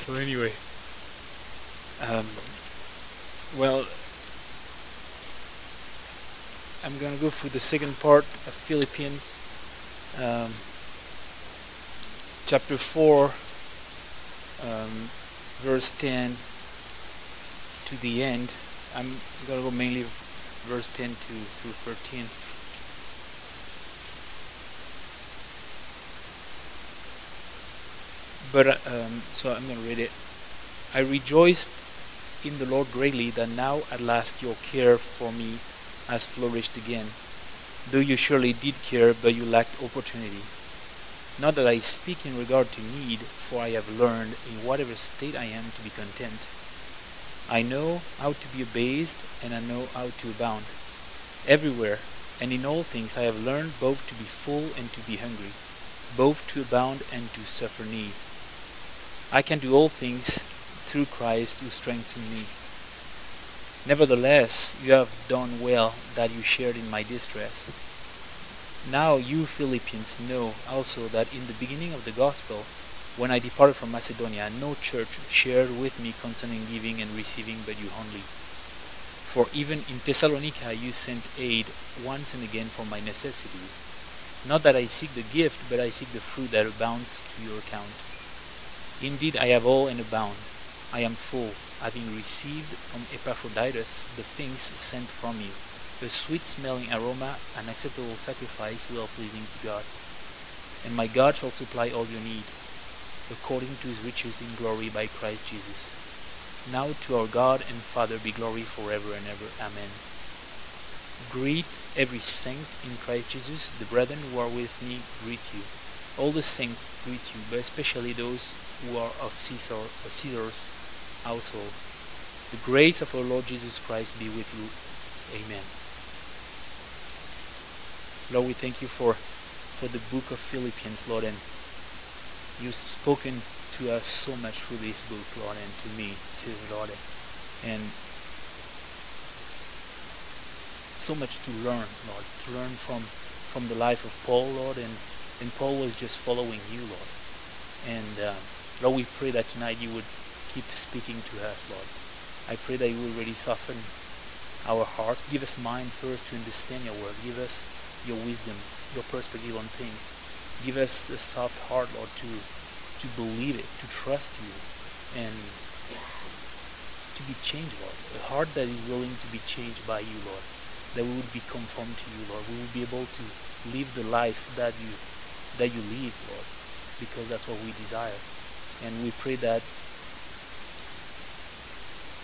So anyway, um, well, I'm gonna go through the second part of Philippians, um, chapter four, um, verse ten to the end. I'm gonna go mainly verse ten to through thirteen. But um, so I'm going to read it. I rejoiced in the Lord greatly that now at last your care for me has flourished again. Though you surely did care, but you lacked opportunity. Not that I speak in regard to need, for I have learned in whatever state I am to be content. I know how to be abased, and I know how to abound. Everywhere and in all things I have learned both to be full and to be hungry, both to abound and to suffer need. I can do all things through Christ who strengthens me. Nevertheless, you have done well that you shared in my distress. Now you Philippians know also that in the beginning of the gospel, when I departed from Macedonia, no church shared with me concerning giving and receiving, but you only. For even in Thessalonica you sent aid once and again for my necessities. Not that I seek the gift, but I seek the fruit that abounds to your account. Indeed, I have all and abound. I am full, having received from Epaphroditus the things sent from you, a sweet smelling aroma, an acceptable sacrifice, well pleasing to God. And my God shall supply all your need, according to his riches in glory by Christ Jesus. Now to our God and Father be glory forever and ever. Amen. Greet every saint in Christ Jesus. The brethren who are with me greet you. All the saints greet you, but especially those who are of Caesar, of Caesar's household. The grace of our Lord Jesus Christ be with you. Amen. Lord, we thank you for for the book of Philippians, Lord, and you've spoken to us so much through this book, Lord, and to me too, Lord. And so much to learn, Lord, to learn from from the life of Paul, Lord, and and Paul was just following you, Lord. And uh, Lord, we pray that tonight you would keep speaking to us, Lord. I pray that you will really soften our hearts. Give us mind first to understand your word. Give us your wisdom, your perspective on things. Give us a soft heart, Lord, to to believe it, to trust you, and to be changed, Lord. A heart that is willing to be changed by you, Lord. That we would be conformed to you, Lord. We would be able to live the life that you that you live, Lord, because that's what we desire. And we pray that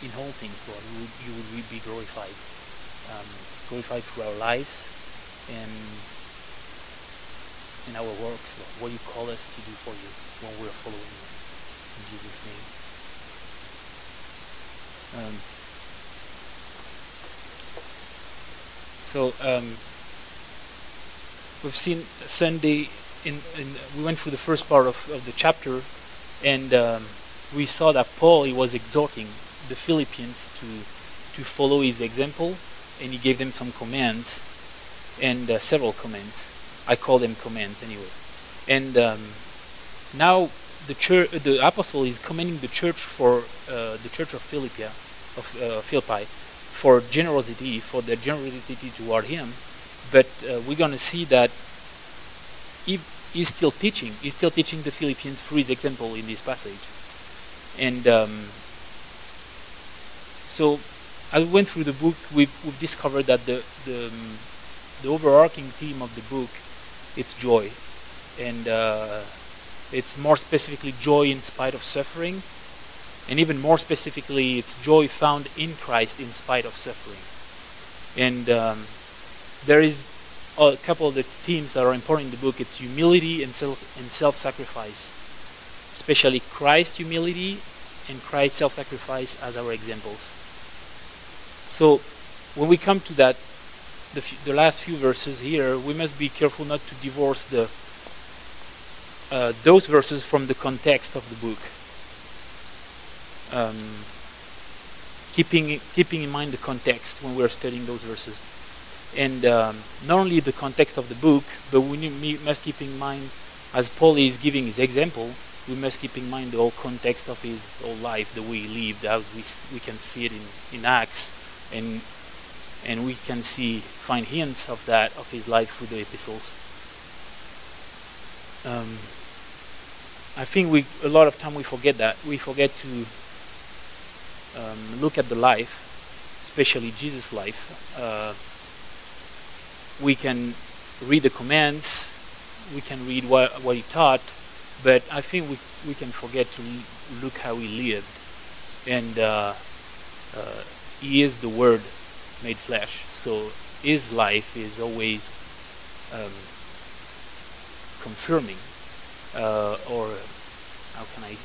in all things, Lord, you would be glorified, um, glorified through our lives and in our works, Lord, what you call us to do for you when we're following you. In Jesus' name. Um, so um, we've seen Sunday in, in, we went through the first part of, of the chapter and um, we saw that Paul he was exhorting the Philippians to to follow his example and he gave them some commands and uh, several commands. I call them commands anyway. And um, now the church the apostle is commending the church for uh, the church of Philippia of uh, Philippi for generosity for their generosity toward him. But uh, we're going to see that he, he's still teaching he's still teaching the Philippians through his example in this passage. And um, so as we went through the book we've, we've discovered that the the, um, the overarching theme of the book it's joy. And uh, it's more specifically joy in spite of suffering. And even more specifically it's joy found in christ in spite of suffering. And um, there is a couple of the themes that are important in the book. It's humility and self and self-sacrifice. Especially christ humility and christ self-sacrifice as our examples. So when we come to that the, f- the last few verses here we must be careful not to divorce the uh, those verses from the context of the book. Um, keeping keeping in mind the context when we're studying those verses and um, not only the context of the book but we must keep in mind as paul is giving his example we must keep in mind the whole context of his whole life, the way he lived, as we we can see it in, in Acts, and and we can see find hints of that of his life through the epistles. Um, I think we a lot of time we forget that we forget to um, look at the life, especially Jesus' life. Uh, we can read the commands, we can read what what he taught, but I think we we can forget to look how he lived, and uh, uh, he is the Word made flesh. So his life is always um, confirming, uh, or how can I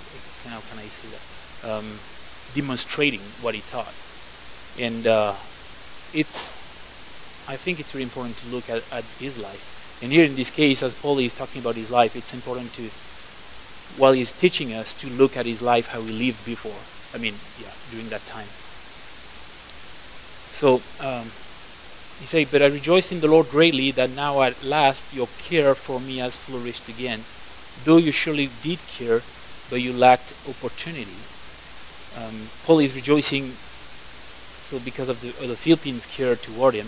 how can I say that? Um, demonstrating what he taught, and uh, it's I think it's very important to look at, at his life. And here in this case, as Paul is talking about his life, it's important to while he's teaching us to look at his life, how he lived before. I mean, yeah, during that time. So um, he said, But I rejoice in the Lord greatly that now at last your care for me has flourished again. Though you surely did care, but you lacked opportunity. Um, Paul is rejoicing. So because of the, of the Philippines' care toward him,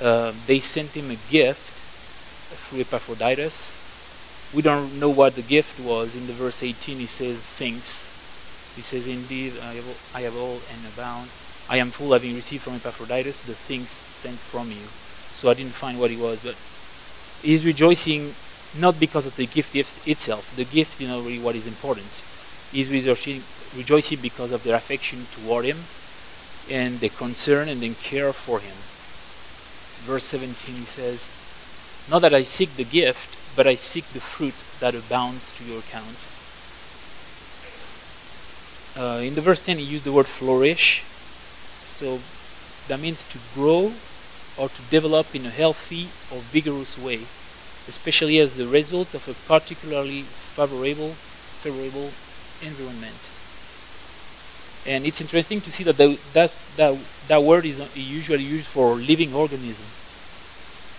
uh, they sent him a gift through Epaphroditus, we don't know what the gift was. In the verse 18, he says things. He says, Indeed, I have, all, I have all and abound. I am full, having received from Epaphroditus the things sent from you. So I didn't find what he was, but he's rejoicing not because of the gift itself. The gift, you know, really what is important. He's rejoicing, because of their affection toward him and the concern and the care for him. Verse 17, he says, Not that I seek the gift, but I seek the fruit that abounds to your account. Uh, in the verse 10, he used the word flourish. So that means to grow or to develop in a healthy or vigorous way, especially as the result of a particularly favorable, favorable environment. And it's interesting to see that the, that, that word is usually used for living organism.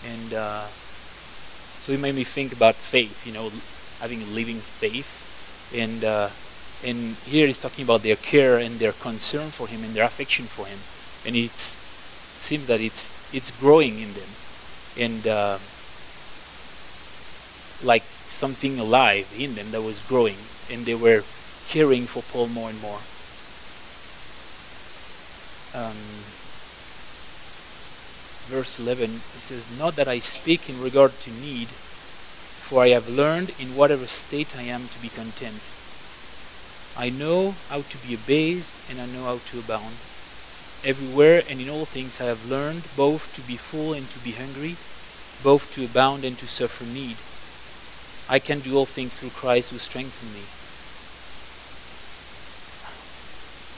And uh, so it made me think about faith, you know, having a living faith. And, uh, and here he's talking about their care and their concern for him and their affection for him. And it seems that it's, it's growing in them. And uh, like something alive in them that was growing. And they were caring for Paul more and more. Um, verse 11, it says, Not that I speak in regard to need, for I have learned in whatever state I am to be content. I know how to be abased, and I know how to abound. Everywhere and in all things I have learned both to be full and to be hungry, both to abound and to suffer need. I can do all things through Christ who strengthens me.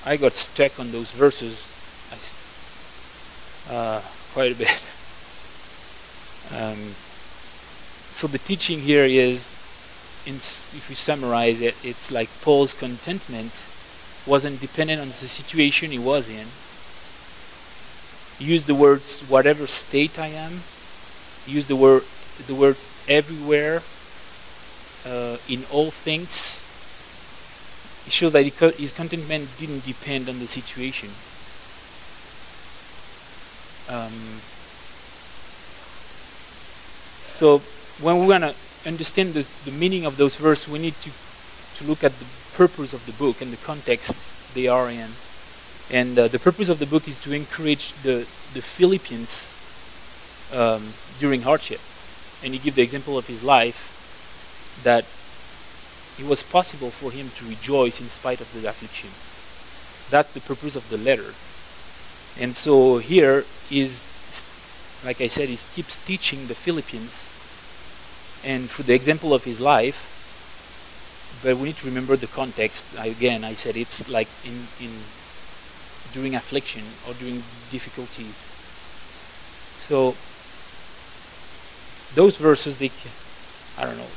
I got stuck on those verses. Uh, quite a bit. Um, so the teaching here is, if we summarize it, it's like Paul's contentment wasn't dependent on the situation he was in. He used the words "whatever state I am." He used the word the word "everywhere," uh, in all things. It shows that his contentment didn't depend on the situation. Um, so when we want to understand the, the meaning of those verses, we need to, to look at the purpose of the book and the context they are in. And uh, the purpose of the book is to encourage the, the Philippians um, during hardship. And he gives the example of his life that it was possible for him to rejoice in spite of the affliction. That's the purpose of the letter. And so here is, like I said, he keeps teaching the Philippines, and through the example of his life. But we need to remember the context. Again, I said it's like in in during affliction or during difficulties. So those verses, they, I don't know,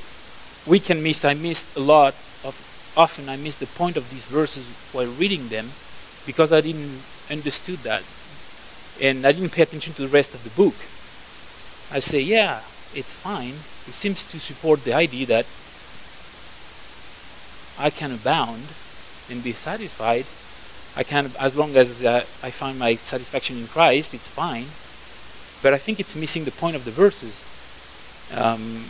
we can miss. I missed a lot of. Often I miss the point of these verses while reading them because I didn't understood that and I didn't pay attention to the rest of the book. I say, yeah, it's fine. It seems to support the idea that I can abound and be satisfied. I can, as long as uh, I find my satisfaction in Christ, it's fine. But I think it's missing the point of the verses. Um,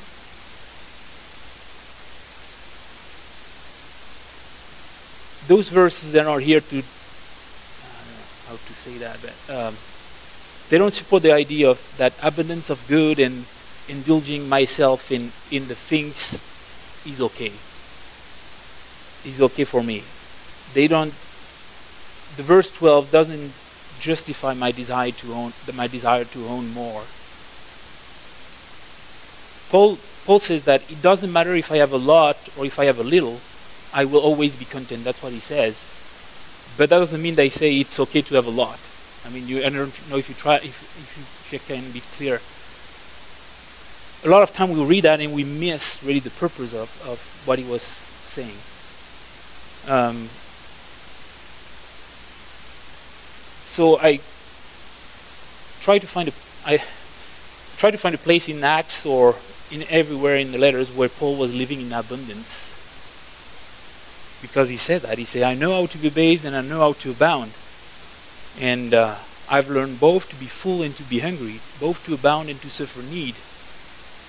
those verses that are here to, how to say that, but um, they don't support the idea of that abundance of good and indulging myself in, in the things is okay. Is okay for me. They don't. The verse 12 doesn't justify my desire to own my desire to own more. Paul Paul says that it doesn't matter if I have a lot or if I have a little, I will always be content. That's what he says. But that doesn't mean they say it's okay to have a lot. I mean, you, I don't know if you try, if, if, you, if you can be clear. A lot of time we read that and we miss really the purpose of, of what he was saying. Um, so I try to find a I try to find a place in Acts or in everywhere in the letters where Paul was living in abundance. Because he said that. He said, I know how to be based and I know how to abound. And uh, I've learned both to be full and to be hungry, both to abound and to suffer need.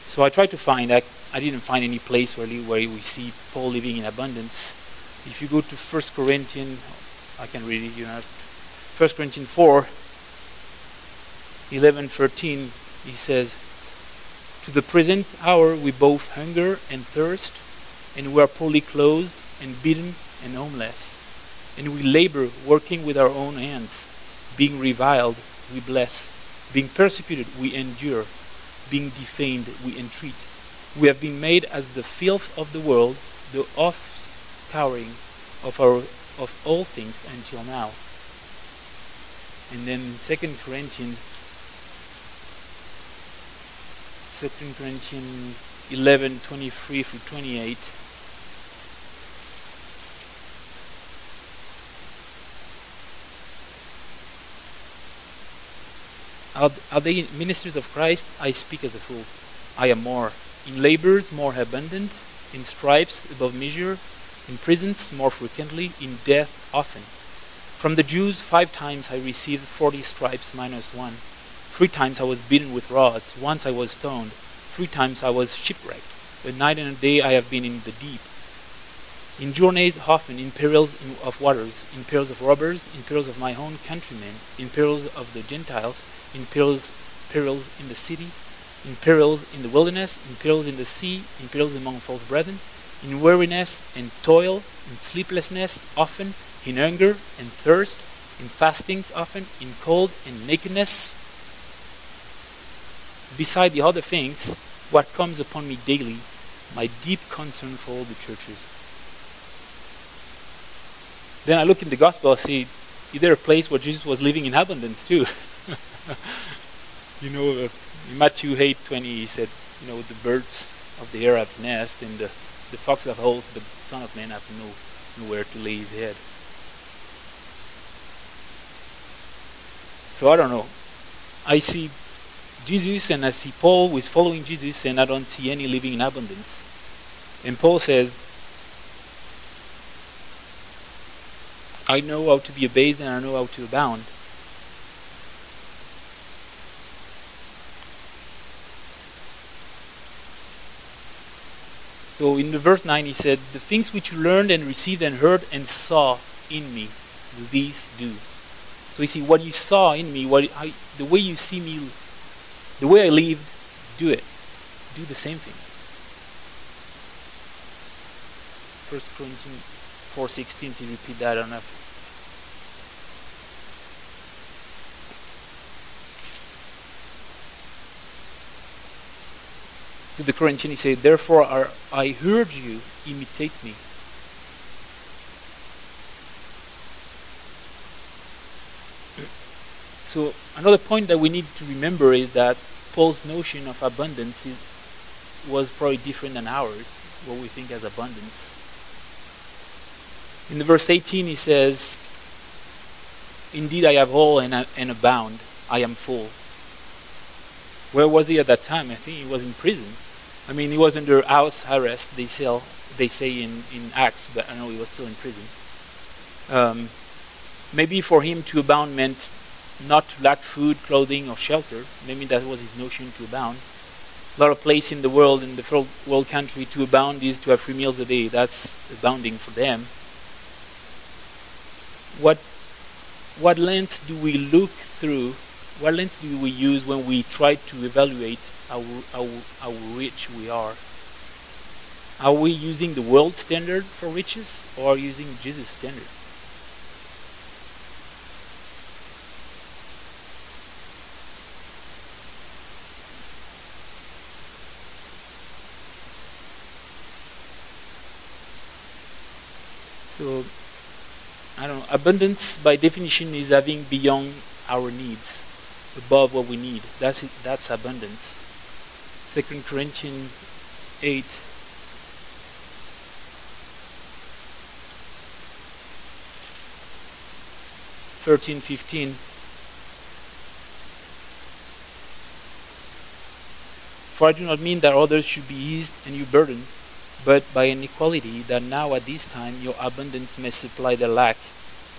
So I tried to find that. I didn't find any place really where we see Paul living in abundance. If you go to 1 Corinthians, I can read it, you know, 1 Corinthians 4, 11, 13, he says, To the present hour we both hunger and thirst, and we are poorly clothed and beaten and homeless. And we labor working with our own hands. Being reviled, we bless. Being persecuted, we endure. Being defamed, we entreat. We have been made as the filth of the world, the offscouring of, our, of all things until now. And then Second Corinthians, Second Corinthians 11, 23 through 28, Are, they ministers of Christ? I speak as a fool. I am more. In labors more abundant, in stripes above measure, in prisons more frequently, in death often. From the Jews five times I received forty stripes minus one. Three times I was beaten with rods, once I was stoned, three times I was shipwrecked. A night and a day I have been in the deep. In journeys often, in perils of waters, in perils of robbers, in perils of my own countrymen, in perils of the Gentiles, in perils, perils in the city, in perils in the wilderness, in perils in the sea, in perils among false brethren, in weariness and toil, in sleeplessness often, in hunger and thirst, in fastings often, in cold and nakedness. Beside the other things, what comes upon me daily, my deep concern for all the churches. Then I look in the gospel, I see, is there a place where Jesus was living in abundance too? you know, uh, in Matthew 8 20, he said, you know, the birds of the air have nest and the, the fox have holes, but the Son of Man have no, nowhere to lay his head. So I don't know. I see Jesus and I see Paul who is following Jesus and I don't see any living in abundance. And Paul says, I know how to be abased and I know how to abound. So in the verse 9 he said, The things which you learned and received and heard and saw in me, these do. So you see, what you saw in me, what I, the way you see me, the way I lived, do it. Do the same thing. 1 Corinthians 4.16, so repeat that, I don't know. To the Corinthians, he said, Therefore I heard you imitate me. So another point that we need to remember is that Paul's notion of abundance is, was probably different than ours, what we think as abundance. In the verse 18 he says, Indeed I have all and, and abound, I am full. Where was he at that time? I think he was in prison. I mean, he was under house arrest. They say, they say in, in Acts, but I know he was still in prison. Um, maybe for him to abound meant not to lack food, clothing, or shelter. Maybe that was his notion to abound. A lot of place in the world, in the third world country, to abound is to have three meals a day. That's abounding for them. What what lens do we look through? What lens do we use when we try to evaluate how, how, how rich we are? Are we using the world standard for riches or using Jesus' standard? So, I don't know. Abundance, by definition, is having beyond our needs, above what we need. That's it, that's abundance. Second Corinthians eight. Thirteen, fifteen. For I do not mean that others should be eased and you burdened, but by an equality that now at this time your abundance may supply their lack,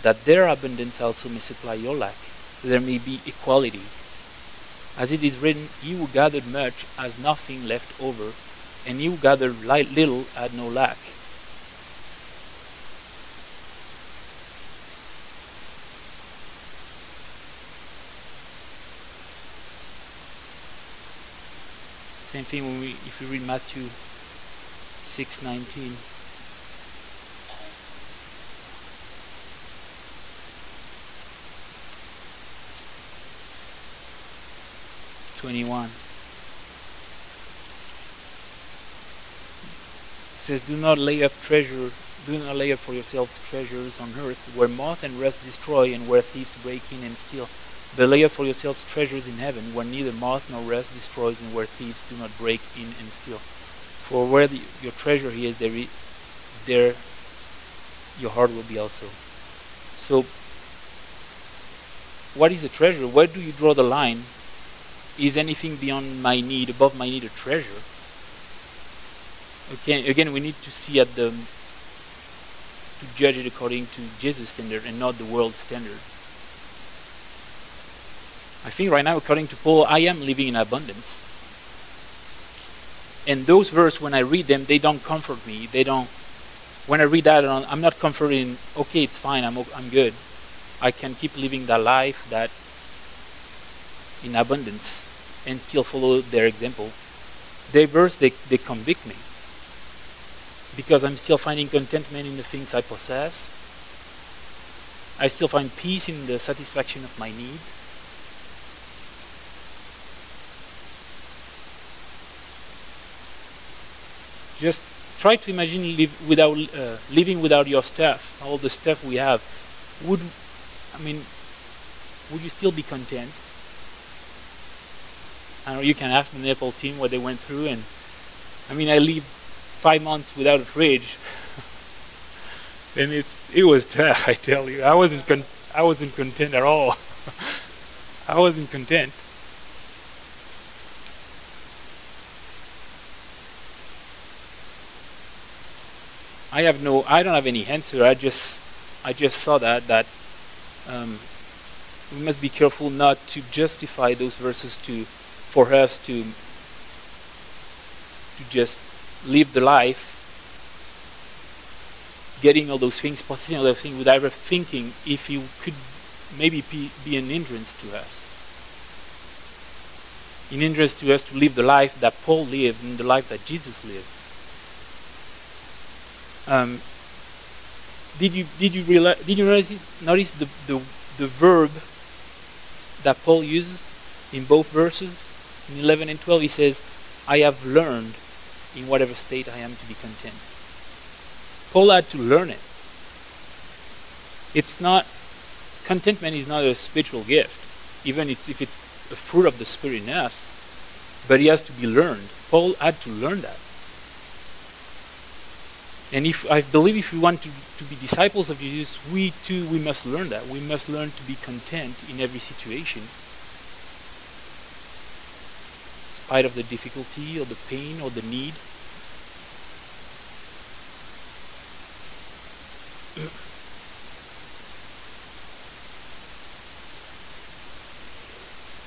that their abundance also may supply your lack, there may be equality. As it is written, He who gathered much has nothing left over, and he who gathered little had no lack. Same thing when we, if you read Matthew 619. Twenty-one. It says, "Do not lay up treasure. Do not lay up for yourselves treasures on earth, where moth and rust destroy, and where thieves break in and steal. But lay up for yourselves treasures in heaven, where neither moth nor rust destroys, and where thieves do not break in and steal." For where the, your treasure is, there, there your heart will be also. So, what is a treasure? Where do you draw the line? Is anything beyond my need, above my need, a treasure? Okay, again, we need to see at the to judge it according to Jesus' standard and not the world standard. I think right now, according to Paul, I am living in abundance and those verses when i read them they don't comfort me. They don't when i read that i'm not comforting okay it's fine i'm, I'm good. I can keep living that life that in abundance and still follow their example. Their verse they, they convict me. Because i'm still finding contentment in the things i possess. I still find peace in the satisfaction of my needs just try to imagine live without uh, living without your stuff, all the stuff we have. Would I mean, would you still be content? I know you can ask the Nepal team what they went through, and I mean, I lived five months without a fridge, and it's it was tough. I tell you, I wasn't con- I wasn't content at all. I wasn't content. I have no, I don't have any answer. I just, I just saw that that um, we must be careful not to justify those verses to, for us to, to just live the life, getting all those things, possessing all those things, without ever thinking if you could maybe be, be an hindrance to us. An hindrance to us to live the life that Paul lived and the life that Jesus lived. Um, did you did you realize did you notice notice the, the the verb that Paul uses in both verses? In 11 and 12 he says I have learned in whatever state I am to be content. Paul had to learn it. It's not contentment is not a spiritual gift even it's, if it's a fruit of the spirit in us but it has to be learned. Paul had to learn that and if I believe if we want to, to be disciples of Jesus, we too we must learn that. We must learn to be content in every situation. spite of the difficulty or the pain or the need.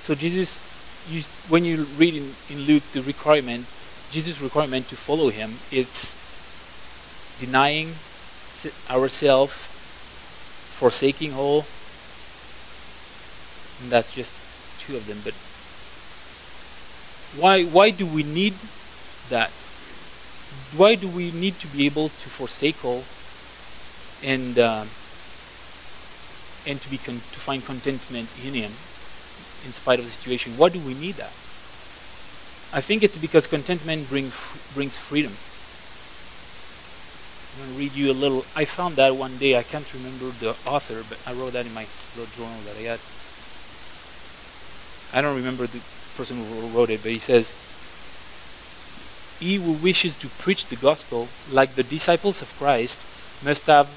So Jesus, you, when you read in, in Luke the requirement, Jesus' requirement to follow him, it's denying ourselves, forsaking all. And that's just two of them. But why why do we need that? Why do we need to be able to forsake all and uh, and to be to find contentment in Him in spite of the situation? Why do we need that? I think it's because contentment bring, brings freedom. I'm going to read you a little. I found that one day. I can't remember the author, but I wrote that in my little journal that I had. I don't remember the person who wrote it, but he says, He who wishes to preach the gospel, like the disciples of Christ, must have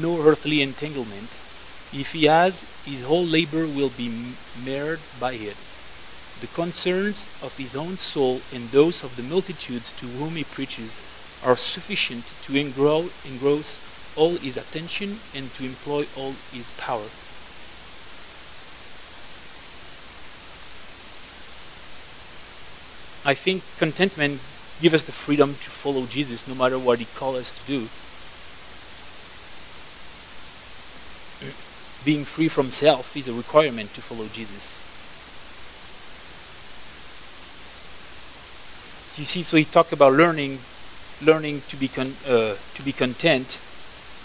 no earthly entanglement. If he has, his whole labor will be marred by it. The concerns of his own soul and those of the multitudes to whom he preaches are sufficient to engross all his attention and to employ all his power. I think contentment gives us the freedom to follow Jesus no matter what he calls us to do. Being free from self is a requirement to follow Jesus. You see, so he talked about learning, learning to be con- uh, to be content.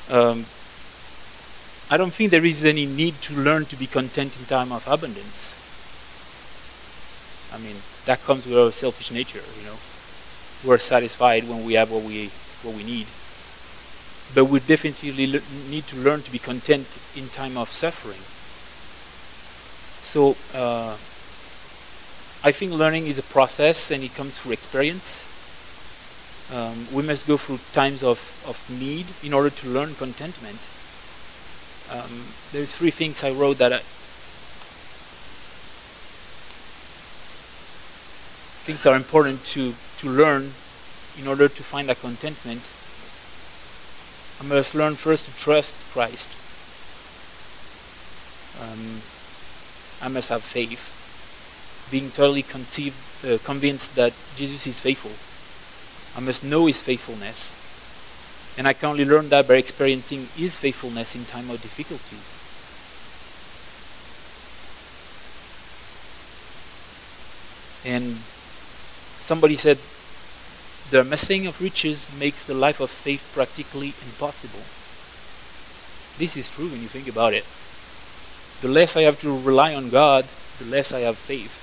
Um, I don't think there is any need to learn to be content in time of abundance. I mean, that comes with our selfish nature, you know. We're satisfied when we have what we what we need. But we definitely le- need to learn to be content in time of suffering. So uh, I think learning is a process and it comes through experience. Um, we must go through times of, of need in order to learn contentment. Um, there's three things I wrote that I, things are important to, to learn in order to find that contentment. I must learn first to trust Christ. Um, I must have faith, being totally conceived, uh, convinced that Jesus is faithful. I must know His faithfulness, and I can only learn that by experiencing His faithfulness in time of difficulties. And somebody said, the missing of riches makes the life of faith practically impossible. This is true when you think about it. The less I have to rely on God, the less I have faith.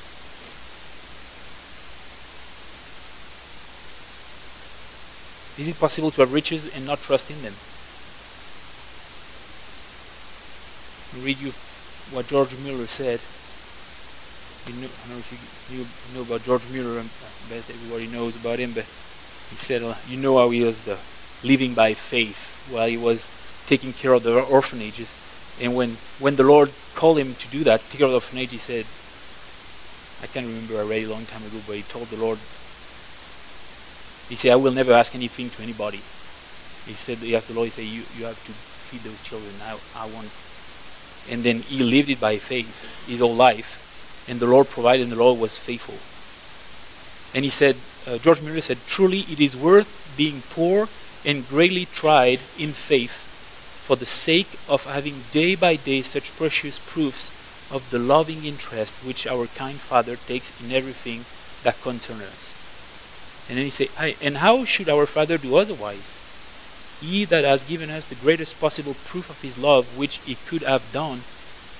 Is it possible to have riches and not trust in them? I'll read you what George Mueller said. You know, I don't know if you, you know about George Mueller. I bet everybody knows about him, but he said, uh, you know how he was the living by faith while he was taking care of the orphanages. And when, when the Lord called him to do that, take care of the orphanage, he said, I can't remember, I read a long time ago, but he told the Lord, he said, I will never ask anything to anybody. He said, he asked the Lord, he said, you, you have to feed those children. I, I want. And then he lived it by faith his whole life. And the Lord provided, and the Lord was faithful. And he said, uh, George Mueller said, truly it is worth being poor and greatly tried in faith for the sake of having day by day such precious proofs of the loving interest which our kind Father takes in everything that concerns us. And then he said, And how should our Father do otherwise? He that has given us the greatest possible proof of his love which he could have done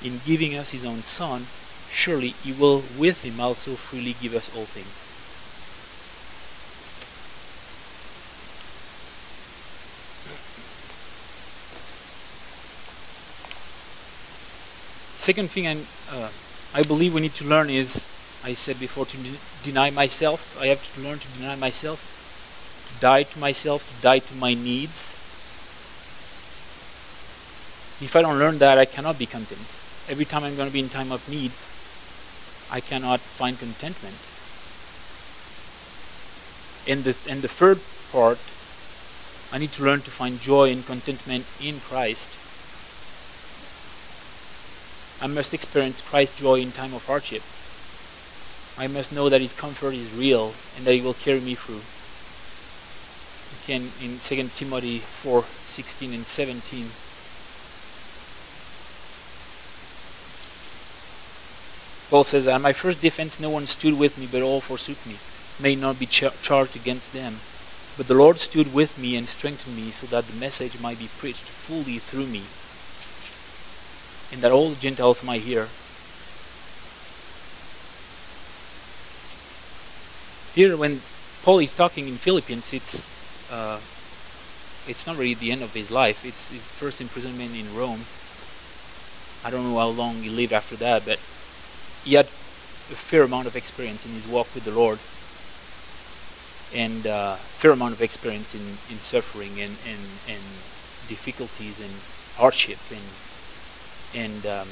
in giving us his own Son, surely he will with him also freely give us all things. Second thing uh, I believe we need to learn is, I said before, to deny myself. I have to learn to deny myself, to die to myself, to die to my needs. If I don't learn that, I cannot be content. Every time I'm going to be in time of need, I cannot find contentment. And the and the third part, I need to learn to find joy and contentment in Christ. I must experience Christ's joy in time of hardship. I must know that His comfort is real and that He will carry me through. Again, in 2 Timothy 4 16 and 17. Paul says, At my first defense, no one stood with me, but all forsook me. May not be char- charged against them. But the Lord stood with me and strengthened me, so that the message might be preached fully through me, and that all the Gentiles might hear. Here, when Paul is talking in Philippians, it's uh, it's not really the end of his life. It's his first imprisonment in Rome. I don't know how long he lived after that, but he had a fair amount of experience in his walk with the Lord and a uh, fair amount of experience in, in suffering and, and, and difficulties and hardship and and um,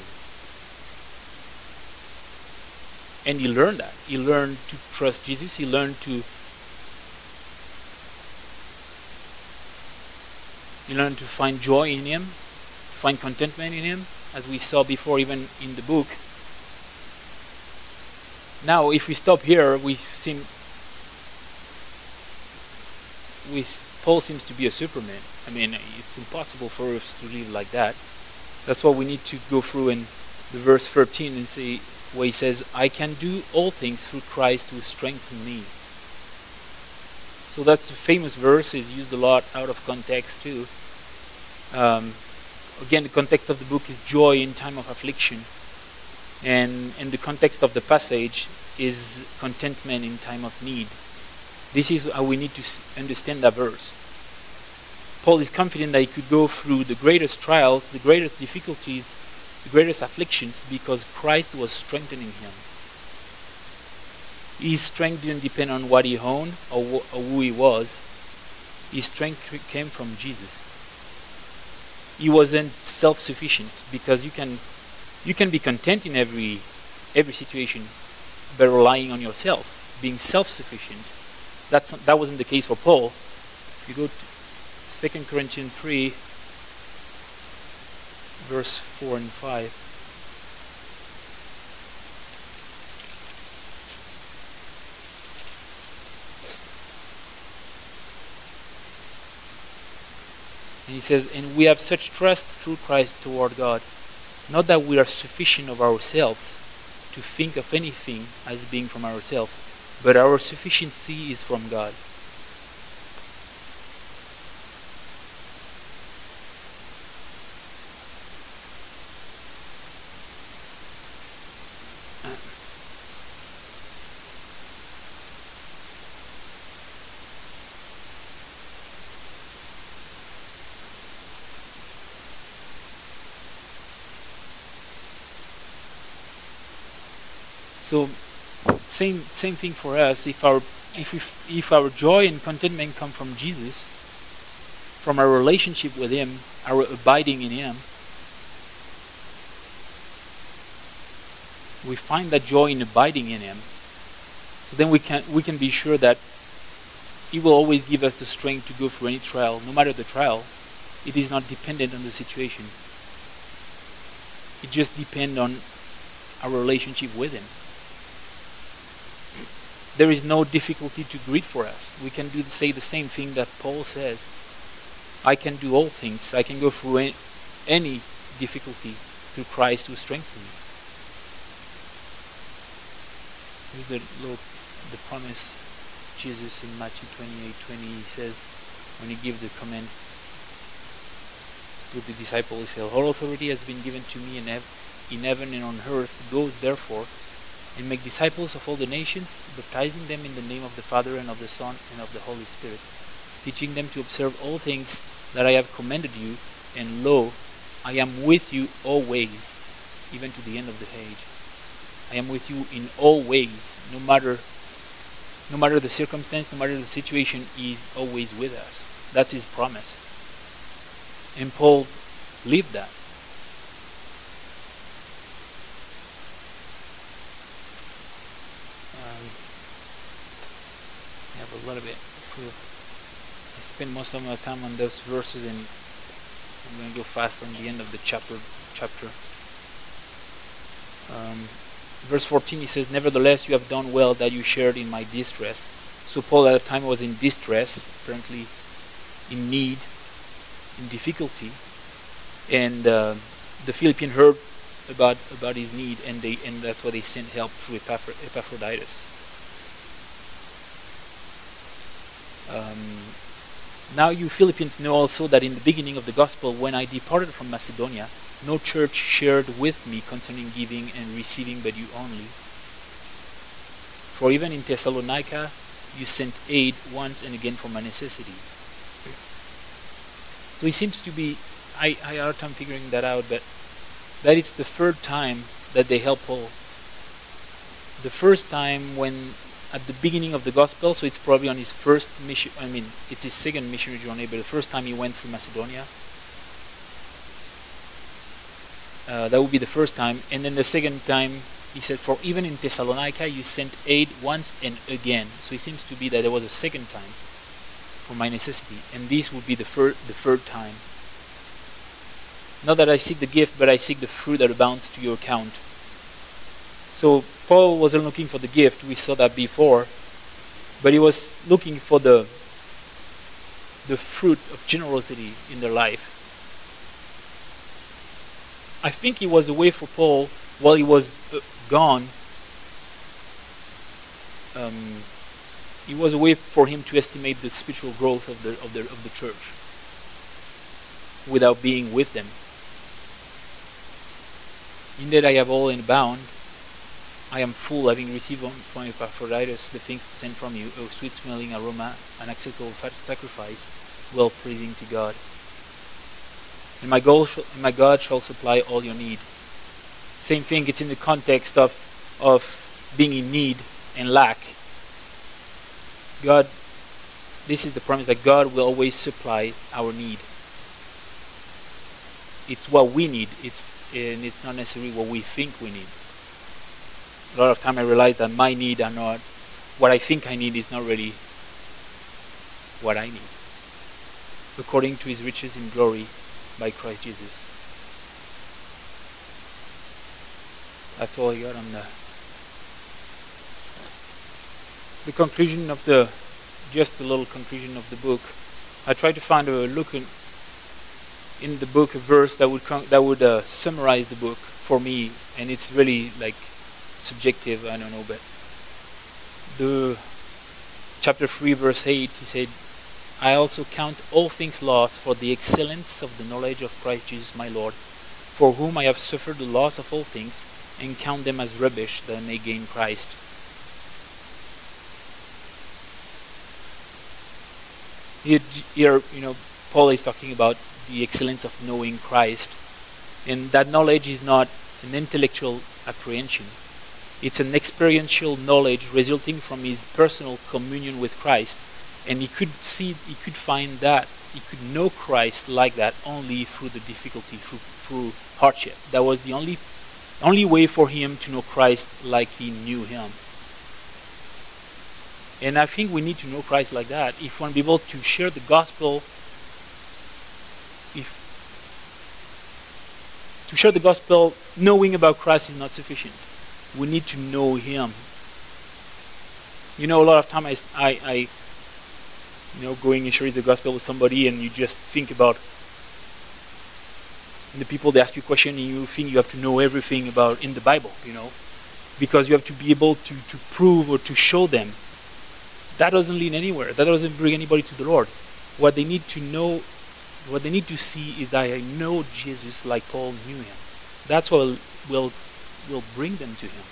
and he learned that he learned to trust Jesus he learned to he learned to find joy in him find contentment in him as we saw before even in the book now, if we stop here, we seem we Paul seems to be a Superman. I mean, it's impossible for us to live like that. That's why we need to go through in the verse 13 and see where he says, "I can do all things through Christ who strengthens me." So that's a famous verse. is used a lot out of context too. Um, again, the context of the book is joy in time of affliction. And in the context of the passage is contentment in time of need. This is how we need to understand that verse. Paul is confident that he could go through the greatest trials, the greatest difficulties, greatest afflictions because Christ was strengthening him. His strength didn't depend on what he owned or, wh- or who he was. His strength came from Jesus. He wasn't self-sufficient because you can you can be content in every every situation by relying on yourself, being self-sufficient. That wasn't the case for Paul. If you go to 2 Corinthians 3, verse 4 and 5. And he says, And we have such trust through Christ toward God not that we are sufficient of ourselves to think of anything as being from ourselves, but our sufficiency is from God. So same same thing for us. If our if if, if our joy and contentment come from Jesus, from our relationship with Him, our abiding in Him, we find that joy in abiding in Him. So then we can we can be sure that He will always give us the strength to go through any trial, no matter the trial. It is not dependent on the situation. It just depends on our relationship with Him there is no difficulty to greet for us. We can do say the same thing that Paul says. I can do all things. I can go through any difficulty through Christ who strengthens me. Here's the Lord, the promise Jesus in Matthew 28, 20 he says when he gives the command to the disciples, he says, All authority has been given to me in, in heaven and on earth. Go therefore and make disciples of all the nations, baptizing them in the name of the Father and of the Son and of the Holy Spirit, teaching them to observe all things that I have commanded you, and lo, I am with you always, even to the end of the age. I am with you in all ways, no matter no matter the circumstance, no matter the situation, he is always with us. That's his promise. And Paul lived that. Little bit. I spend most of my time on those verses, and I'm going to go fast on the end of the chapter. Chapter. Um, verse 14, he says, "Nevertheless, you have done well that you shared in my distress." So Paul at the time was in distress, apparently in need, in difficulty, and uh, the Philippian heard about about his need, and they and that's why they sent help through Epaphroditus. Um, now you Philippians know also that in the beginning of the gospel, when I departed from Macedonia, no church shared with me concerning giving and receiving, but you only. For even in Thessalonica, you sent aid once and again for my necessity. So it seems to be, I, I hard time figuring that out, but that it's the third time that they help Paul. The first time when at the beginning of the gospel, so it's probably on his first mission. I mean, it's his second missionary journey, but the first time he went through Macedonia. Uh, that would be the first time, and then the second time he said, "For even in Thessalonica you sent aid once and again." So it seems to be that there was a second time for my necessity, and this would be the the third time. Not that I seek the gift, but I seek the fruit that abounds to your account. So Paul wasn't looking for the gift, we saw that before, but he was looking for the the fruit of generosity in their life. I think it was a way for Paul while he was uh, gone. Um, it was a way for him to estimate the spiritual growth of the of the of the church without being with them. Indeed, I have all in bound. I am full, having received from Epaphroditus the things sent from you, a sweet smelling aroma, an acceptable sacrifice, well pleasing to God. And my, and my God shall supply all your need. Same thing, it's in the context of, of being in need and lack. God, this is the promise that God will always supply our need. It's what we need. It's and it's not necessarily what we think we need. A lot of time I realize that my need are not what I think I need is not really what I need. According to his riches in glory by Christ Jesus. That's all I got on the the conclusion of the just a little conclusion of the book. I tried to find a look in, in the book a verse that would that would uh, summarize the book for me, and it's really like subjective. I don't know, but the chapter three, verse eight, he said, "I also count all things lost for the excellence of the knowledge of Christ Jesus my Lord, for whom I have suffered the loss of all things, and count them as rubbish that I may gain Christ." Here you know, Paul is talking about the excellence of knowing Christ. And that knowledge is not an intellectual apprehension, it's an experiential knowledge resulting from his personal communion with Christ. And he could see, he could find that, he could know Christ like that only through the difficulty, through, through hardship. That was the only, only way for him to know Christ like he knew him. And I think we need to know Christ like that. If we want to be able to share the gospel If To share the gospel, knowing about Christ is not sufficient. We need to know Him. You know, a lot of time I, I, I you know, going and sharing the gospel with somebody, and you just think about the people they ask you question, and you think you have to know everything about in the Bible, you know, because you have to be able to, to prove or to show them. That doesn't lead anywhere. That doesn't bring anybody to the Lord. What they need to know what they need to see is that I know Jesus like Paul knew him. That's what will will bring them to him.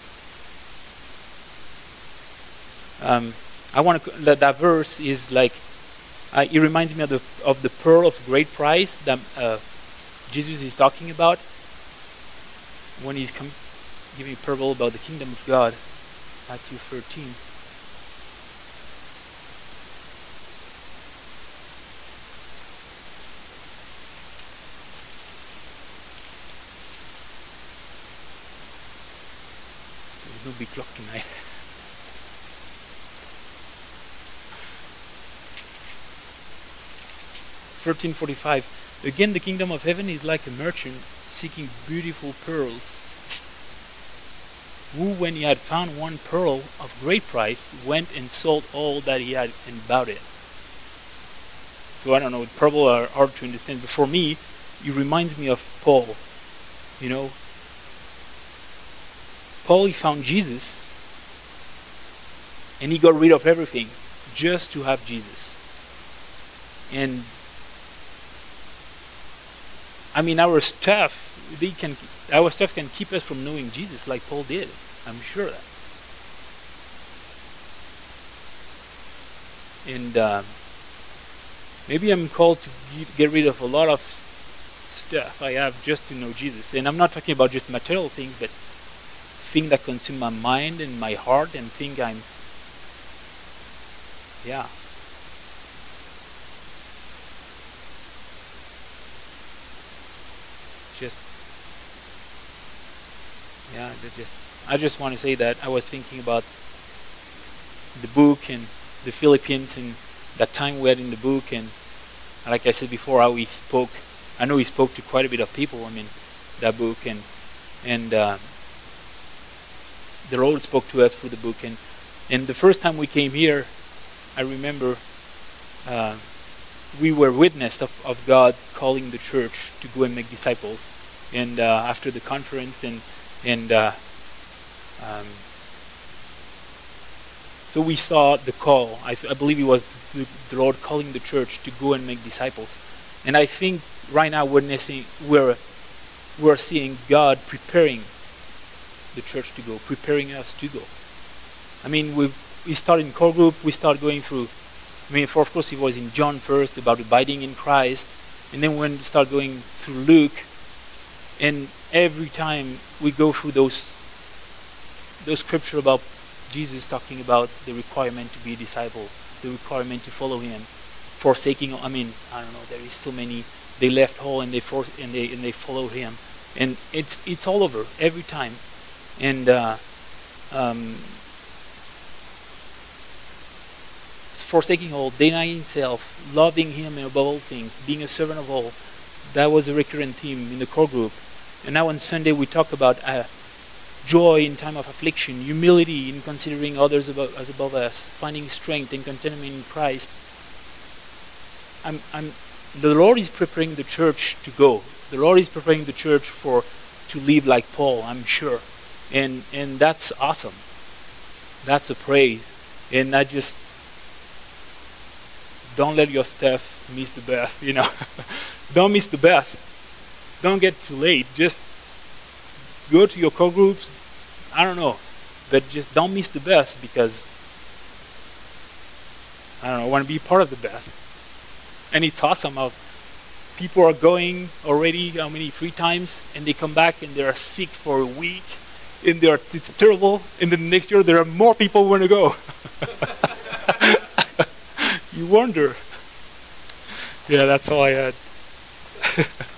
Um, I want to that, that verse is like uh, it reminds me of the of the pearl of great price that uh, Jesus is talking about when he's com- giving a parable about the kingdom of God, Matthew 13. Be clocked tonight. Thirteen forty-five. Again, the kingdom of heaven is like a merchant seeking beautiful pearls, who, when he had found one pearl of great price, went and sold all that he had and bought it. So I don't know. Pearls are hard to understand, but for me, it reminds me of Paul. You know, Paul he found Jesus and he got rid of everything just to have Jesus. And I mean our stuff they can our stuff can keep us from knowing Jesus like Paul did. I'm sure that. And uh, maybe I'm called to get rid of a lot of stuff I have just to know Jesus. And I'm not talking about just material things, but things that consume my mind and my heart and think I'm yeah. Just yeah, just I just want to say that I was thinking about the book and the Philippians and that time we had in the book and like I said before how he spoke I know he spoke to quite a bit of people I mean that book and and uh, the Lord spoke to us through the book and and the first time we came here I remember uh, we were witness of, of God calling the church to go and make disciples. And uh, after the conference, and and uh, um, so we saw the call. I, I believe it was the, the, Lord calling the church to go and make disciples. And I think right now we're we're we're seeing God preparing the church to go, preparing us to go. I mean, we we started in core group, we started going through, I mean, for, of course, it was in John first about abiding in Christ, and then when we start going through Luke, and every time we go through those those scripture about Jesus talking about the requirement to be a disciple, the requirement to follow Him, forsaking. I mean, I don't know. There is so many. They left all and they for, and they and they followed Him, and it's it's all over every time, and uh, um, forsaking all, denying self, loving Him above all things, being a servant of all. That was a recurrent theme in the core group. And now on Sunday we talk about uh, joy in time of affliction, humility in considering others above, as above us, finding strength and contentment in Christ. I'm, I'm, the Lord is preparing the church to go. The Lord is preparing the church for to live like Paul, I'm sure. And and that's awesome. That's a praise. And I just don't let your stuff miss the best, you know. don't miss the best. Don't get too late. Just go to your core groups. I don't know. But just don't miss the best because I don't know, I want to be part of the best. And it's awesome how people are going already how many three times and they come back and they are sick for a week and they are it's terrible and then next year there are more people want to go you wonder. Yeah, that's all I had.